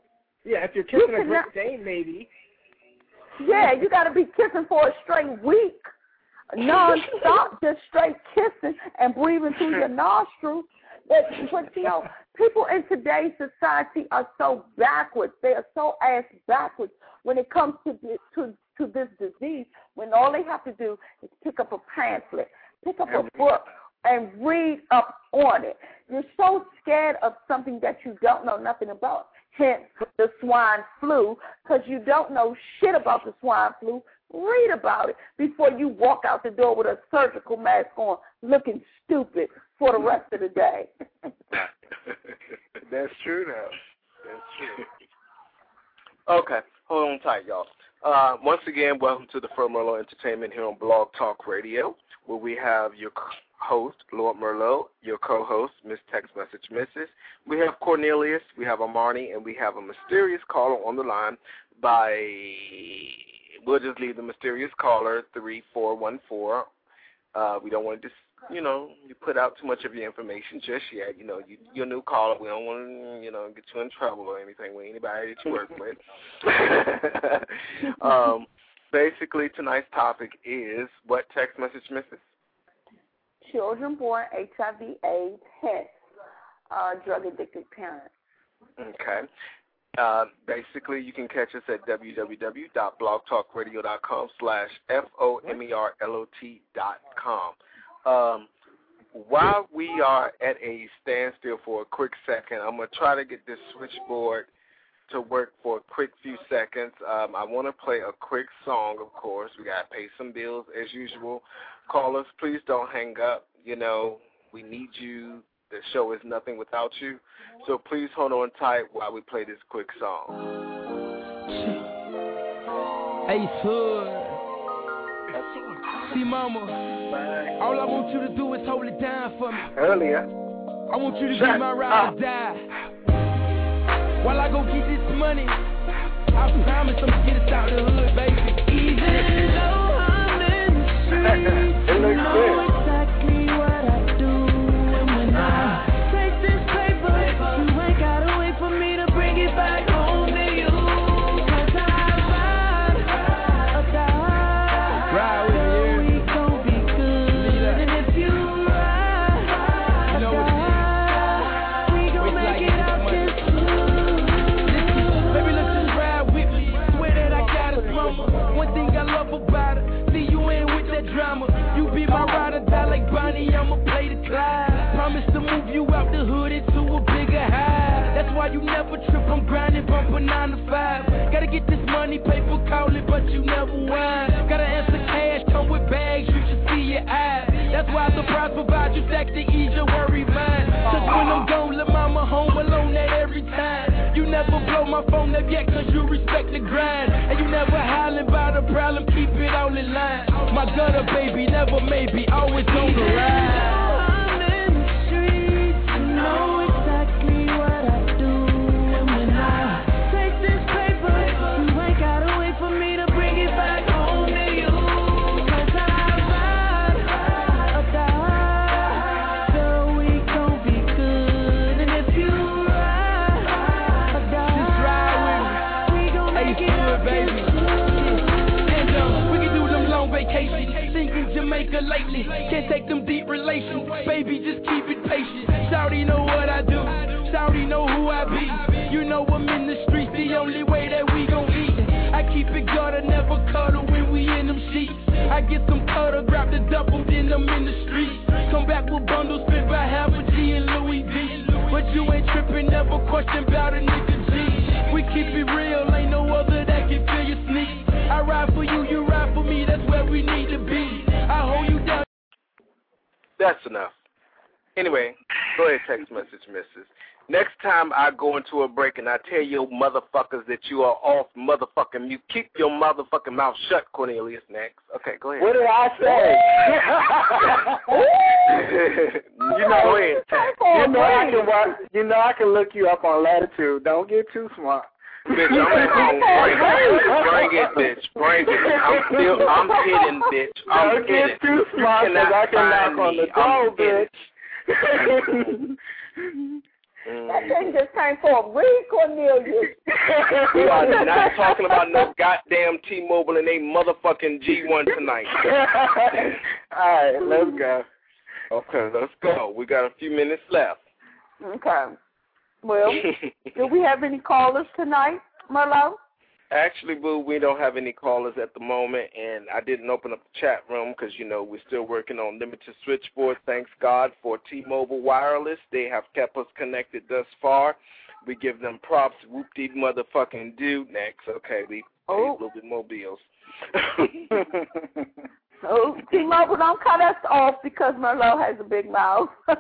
Yeah, if you're kissing a cannot- Great Dane, maybe. Yeah, you got to be kissing for a straight week, non-stop, just straight kissing and breathing through your nostrils. But, but you know, people in today's society are so backwards. They are so ass backwards when it comes to to to this disease. When all they have to do is pick up a pamphlet, pick up a book, and read up on it. You're so scared of something that you don't know nothing about. Hence the swine flu, because you don't know shit about the swine flu. Read about it before you walk out the door with a surgical mask on, looking stupid for the rest of the day. That's true now. That's true. Okay, hold on tight, y'all. Uh, once again, welcome to the Fur Merlot Entertainment here on Blog Talk Radio, where we have your c- host, Lord Merlot, your co-host, Miss Text Message Mrs. We have Cornelius, we have Amani, and we have a mysterious caller on the line by, we'll just leave the mysterious caller, 3414. Uh, we don't want to just, you know, you put out too much of your information just yet. You know, you, you're a new caller. We don't want to, you know, get you in trouble or anything with anybody that you work with. um, basically, tonight's topic is what text message misses? Children born HIV AIDS, hence uh, drug addicted parents. Okay. Uh, basically, you can catch us at www.blogtalkradio.com slash F-O-M-E-R-L-O-T dot com. Um, while we are at a standstill for a quick second, I'm going to try to get this switchboard to work for a quick few seconds. Um, I want to play a quick song, of course. We got to pay some bills as usual. Callers, please don't hang up. You know, we need you. The show is nothing without you. So please hold on tight while we play this quick song. Ace Hood. See, mama, all I want you to do is hold it down for me. Earlier. I want you to Shut be my ride or die. While I go get this money, I promise I'm gonna get us out the hood, baby. Even though I'm in the streets, It looks That's enough. Anyway, go ahead, text message, missus. Next time I go into a break and I tell you motherfuckers that you are off motherfucking mute, keep your motherfucking mouth shut, Cornelius. Next. Okay, go ahead. What did I say? you know, Go ahead, you know I can watch, you know I can look you up on latitude. Don't get too smart. Bitch, I'm at home. Bring it. Bring it, bitch. Bring it. I'm still, I'm hidden, bitch. I'm Don't hidden. get too smart You 'cause cannot I can find knock on me. the door, I'm hidden. bitch. Mm. That thing just came for a read, Cornelius. We are not talking about no goddamn T-Mobile and they motherfucking G1 tonight. All right, let's go. Okay, let's go. We got a few minutes left. Okay. Well, do we have any callers tonight, Merlot? Actually, Boo, we don't have any callers at the moment, and I didn't open up the chat room because, you know, we're still working on limited switchboard. Thanks God for T-Mobile Wireless. They have kept us connected thus far. We give them props. Whoop dee motherfucking do Next. Okay, we pay oh. a little bit more bills. Oh, T-Mobile, don't cut us off because Merlot has a big mouth. but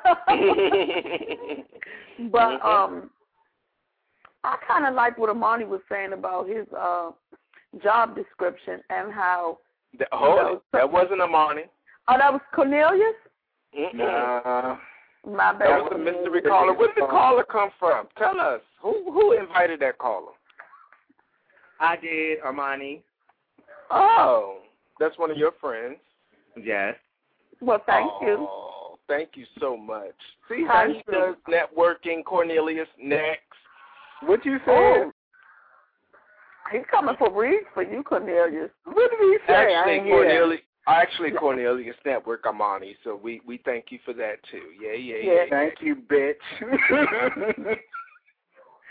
um, I kind of like what Amani was saying about his uh job description and how. That, hold you know, it. That wasn't Amani. Oh, that was Cornelius. Mm-mm. My bad. That was a mystery caller. Where did the caller come from? Tell us. Who who invited that caller? I did, Armani. Oh, that's one of your friends. Yes. Well, thank you. Oh, thank you so much. See How how he does networking, Cornelius. Next. What you say? Oh, he's coming for reads for you, Cornelius. What did he say? I Actually, ain't hear that. Cornelius. Actually, Cornelius Network Amani. So we we thank you for that too. Yeah, yeah, yeah. Yeah, thank you, bitch.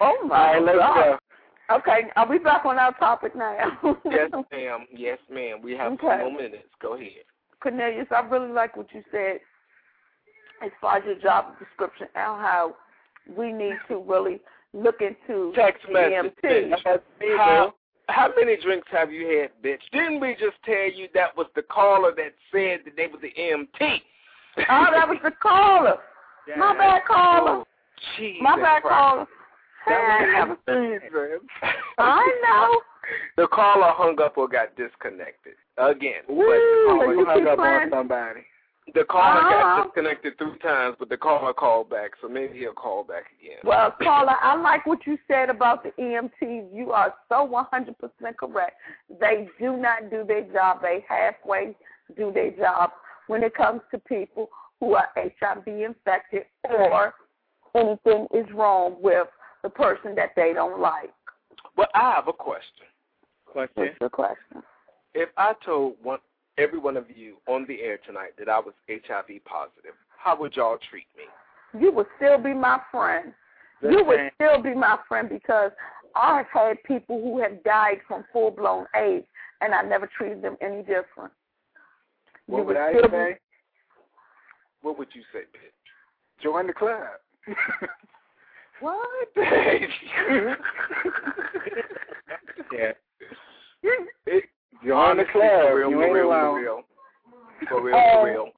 Oh All my right, let's God. go. Okay, are we back on our topic now? yes, ma'am. Yes, ma'am. We have Okay. more minutes. Go ahead. Cornelius, I really like what you said as far as your job description and how we need to really look into Text message. How, how many drinks have you had, bitch? Didn't we just tell you that was the caller that said that they was the EMT? Oh, that was the caller. My bad, caller. Oh, My bad, Christ. caller. That was Hey, Jesus. I know. The caller hung up or got disconnected again. Woo, but the hung caller, up on somebody. the caller Uh-huh. got disconnected three times, but the caller called back, so maybe he'll call back again. Well, caller, I like what you said about the EMTs. You are so 100% correct. They do not do their job. They halfway do their job when it comes to people who are HIV infected or anything is wrong with the person that they don't like. But I have a question. Question. What's the question? If I told one every one of you on the air tonight that I was HIV positive, how would y'all treat me? You would still be my friend. You would still be my friend because I've had people who have died from full blown AIDS and I never treated them any different. What you would would I still say? What would you say, bitch? Join the club. What? Yeah. It, Join the club. For real, You for ain't real, alone. for real. For real, Oh. for real.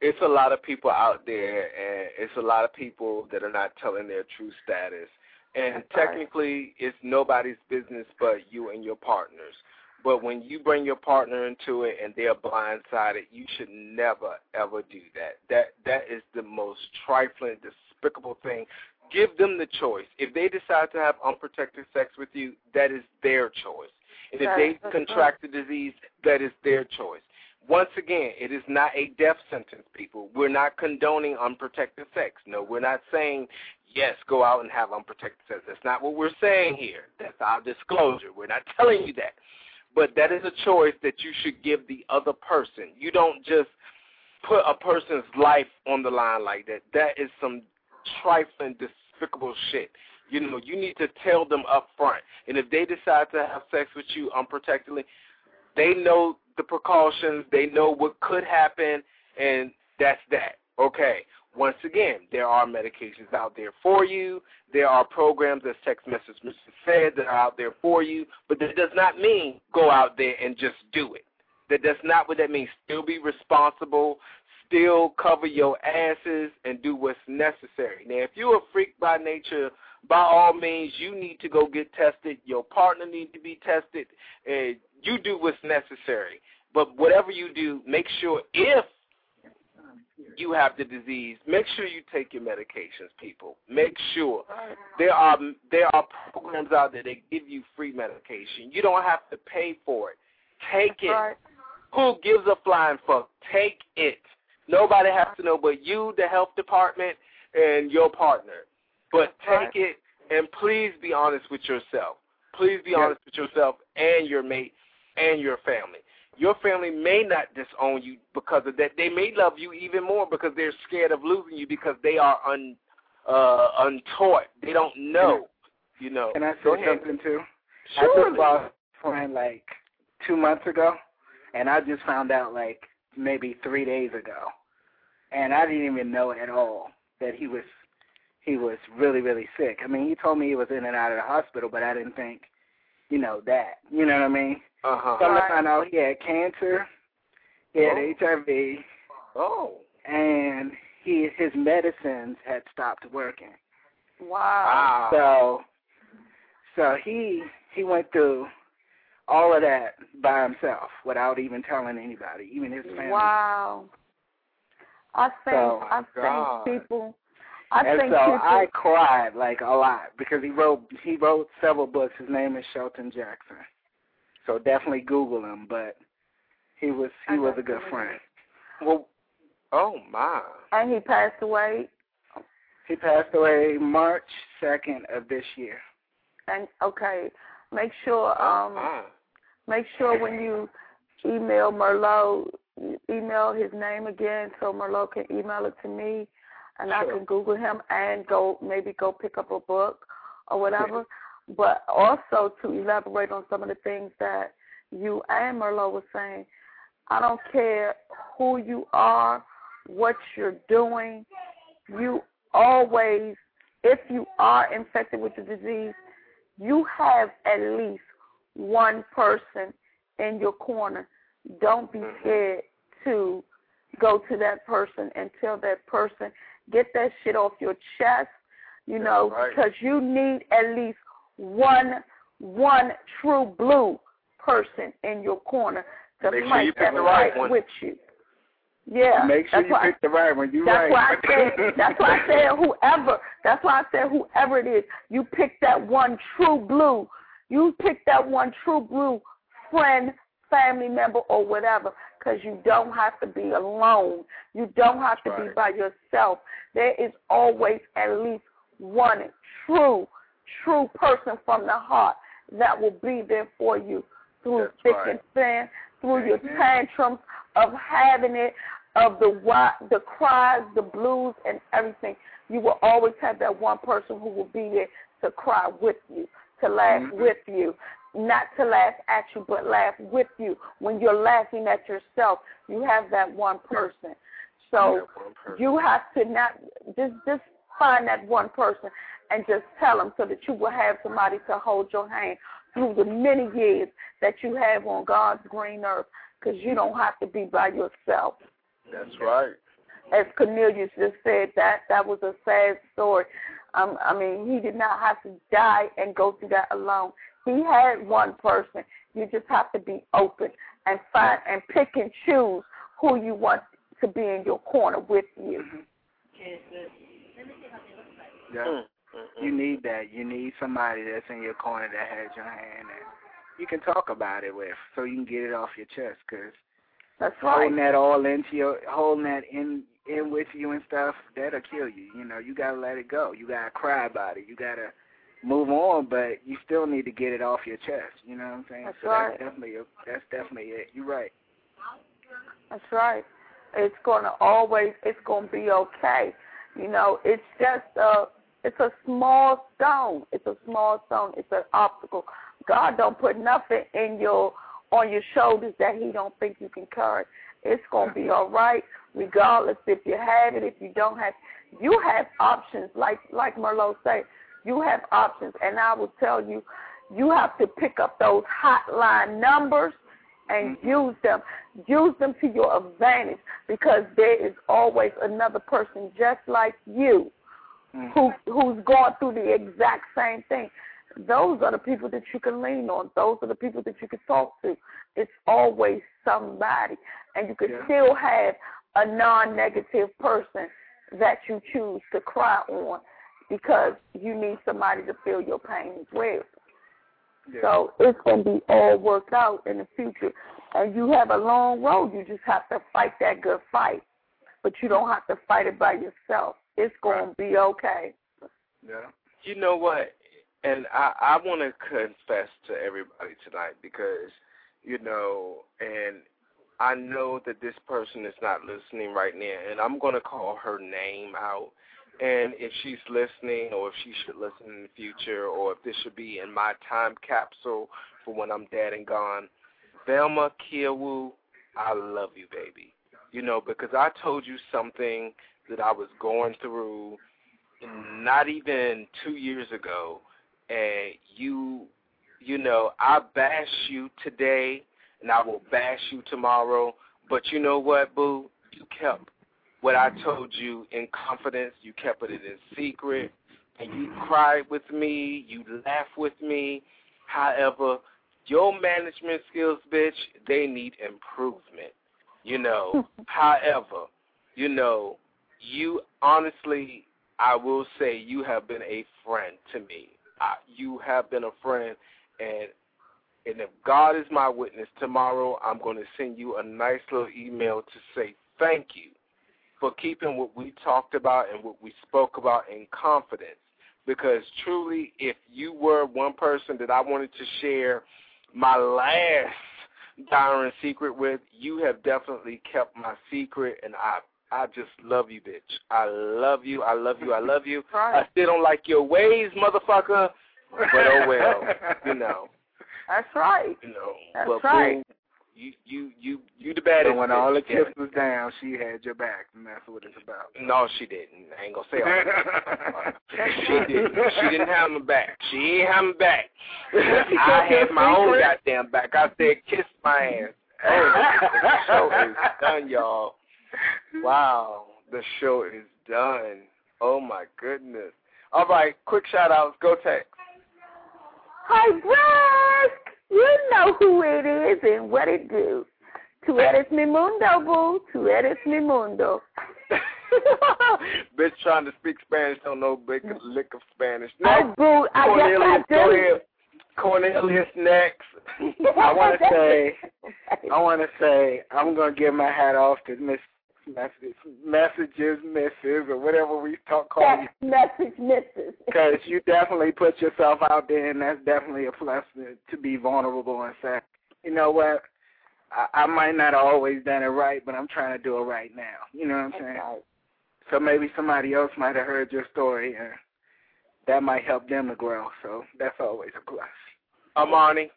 It's a lot of people out there, and it's a lot of people that are not telling their true status. And technically, it's nobody's business but you and your partners. But when you bring your partner into it and they're blindsided, you should never ever do that. That that is the most trifling, despicable thing. Give them the choice. If they decide to have unprotected sex with you, that is their choice. And if Right, they contract the disease, that is their choice. Once again, it is not a death sentence, people. We're not condoning unprotected sex. No, we're not saying, yes, go out and have unprotected sex. That's not what we're saying here. That's our disclosure. We're not telling you that. But that is a choice that you should give the other person. You don't just put a person's life on the line like that. That is some trifling, despicable shit. You know, you need to tell them up front. And if they decide to have sex with you unprotectedly, they know the precautions. They know what could happen, and that's that. Okay. Once again, there are medications out there for you. There are programs, as text message Mr. said, that are out there for you. But that does not mean go out there and just do it. That that's not what that means. Still be responsible. Still cover your asses and do what's necessary. Now, if you're a freak by nature, by all means, you need to go get tested. Your partner needs to be tested. And you do what's necessary. But whatever you do, make sure if you have the disease, make sure you take your medications, people. Make sure there are there are programs out there that give you free medication. You don't have to pay for it. Take it. Who gives a flying fuck? Take it. Nobody has to know but you, the health department, and your partner. But take it and please be honest with yourself. Please be honest with yourself and your mate and your family. Your family may not disown you because of that. They may love you even more because they're scared of losing you because they are un uh untaught. They don't know. You know. Can I Go say ahead. something too? I Surely. just lost a friend like two months ago, and I just found out like maybe three days ago, and I didn't even know at all that he was he was really really sick. I mean, he told me he was in and out of the hospital, but I didn't think, you know, that. You know what I mean? Uh-huh. Come to find out, he had cancer, he had Oh. HIV, Oh. and he his medicines had stopped working. Wow. Wow. So, so he he went through all of that by himself without even telling anybody, even his family. Wow. I think So, I God. think people I and think so people I cried like a lot because he wrote he wrote several books. His name is Shelton Jackson. So definitely Google him. But he was he was a good friend. Well, oh my. and he passed away He passed away March second of this year. and okay. Make sure Oh, um my. Make sure when you email Merlot you email his name again so Merlot can email it to me and I can Google him and go maybe go pick up a book or whatever. but also to elaborate on some of the things that you and Merlot were saying, I don't care who you are, what you're doing, you always, if you are infected with the disease, you have at least one person in your corner. Don't be Mhm. scared to go to that person and tell that person, get that shit off your chest, you know, right. because you need at least one one true blue person in your corner to Make sure fight you pick that the right one. with you. Yeah. Make sure you why, pick the right one. You that's right. why I said. That's why I said whoever. That's why I said whoever it is. You pick that one true blue. You pick that one true blue friend, family member, or whatever. Because you don't have to be alone. You don't have to be by yourself. There is always at least one true, true person from the heart that will be there for you through That's thick right. and thin, through your mm-hmm. tantrums of having it, of the the cries, the blues, and everything. You will always have that one person who will be there to cry with you, to laugh Mhm. with you, not to laugh at you, but laugh with you. When you're laughing at yourself, you have that one person. So one person. you have to not just just find that one person and just tell them so that you will have somebody to hold your hand through the many years that you have on God's green earth because you don't have to be by yourself. That's right. As Cornelius just said, that that was a sad story. Um, I mean, he did not have to die and go through that alone. He had one person. You just have to be open and find and pick and choose who you want to be in your corner with you. Yeah. Mm, mm, You need that. You need somebody that's in your corner that has your hand and you can talk about it with, so you can get it off your chest. Cause That's right. holding that all into your, holding that in in with you and stuff, that'll kill you. You know, you gotta let it go. You gotta cry about it. You gotta move on, but you still need to get it off your chest. You know what I'm saying? That's so right. that's definitely a, that's definitely it. You're right. That's right. It's gonna always it's gonna be okay. You know, it's just a it's a small stone. It's a small stone. It's an obstacle. God don't put nothing in your on your shoulders that he don't think you can carry. It's gonna be all right, regardless if you have it, if you don't have. You have options, like like Merlot said. You have options, and I will tell you, you have to pick up those hotline numbers and Mm-hmm. use them. Use them to your advantage because there is always another person just like you Mm-hmm. who who's going through the exact same thing. Those are the people that you can lean on. Those are the people that you can talk to. It's always somebody, and you can Yeah. still have a non-negative person that you choose to cry on because you need somebody to feel your pain as well. Yeah. So it's going to be all worked out in the future. And you have a long road. You just have to fight that good fight. But you don't have to fight it by yourself. It's going to be okay. Yeah. You know what? And I I want to confess to everybody tonight because you know, and I know that this person is not listening right now, and I'm going to call her name out. And if she's listening, or if she should listen in the future, or if this should be in my time capsule for when I'm dead and gone, Velma Kiawu, I love you, baby. You know, because I told you something that I was going through not even two years ago, and you, you know, I bash you today, and I will bash you tomorrow. But you know what, boo? You kept what I told you in confidence. You kept it in secret, and you cried with me. You laughed with me. However, your management skills, bitch, they need improvement. You know. However, you know, you honestly, I will say, you have been a friend to me. I, you have been a friend, and and if God is my witness, tomorrow I'm going to send you a nice little email to say thank you for keeping what we talked about and what we spoke about in confidence. Because truly, if you were one person that I wanted to share my last dire secret with, you have definitely kept my secret, and I I just love you, bitch. I love you. I love you. I love you. I still don't like your ways, motherfucker. But oh well, you know. That's right. You know. That's but right. boo, you you you you the baddest. So when all the Yeah. chips was down, she had your back, and that's what it's about. No, she didn't. I ain't gonna say all that. she didn't. She didn't have my back. She ain't have my back. I had my own goddamn back. I said, kiss my ass. Oh, the show is done, y'all. Wow, the show is done. Oh my goodness. All right, quick shout outs. Go text. Hi, Brask. You know who it is and what it do. Tu eres mi mundo, boo. Tu eres mi mundo. Bitch trying to speak Spanish, don't know big lick of Spanish. Oh, Next, boo. I guess I Cornelius, do. go ahead. Cornelius next. I want to say, I want to say, I'm gonna give my hat off to Miss Messages, messages, Mrs. or whatever we talk call you, Text message misses. because you definitely put yourself out there, and that's definitely a plus to, to be vulnerable and say, you know what, I, I might not have always done it right, but I'm trying to do it right now. You know what I'm saying? So maybe somebody else might have heard your story, and that might help them to grow. So that's always a plus. Amani.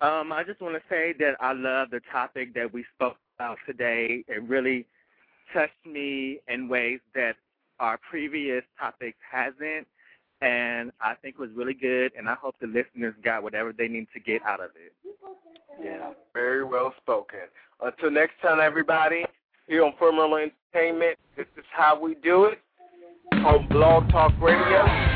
Um, I just want to say that I love the topic that we spoke about today. It really touched me in ways that our previous topics hasn't, and I think was really good. And I hope the listeners got whatever they need to get out of it. Yeah, very well spoken. Until next time, everybody, here on Firmwell Entertainment, this is how we do it on Blog Talk Radio.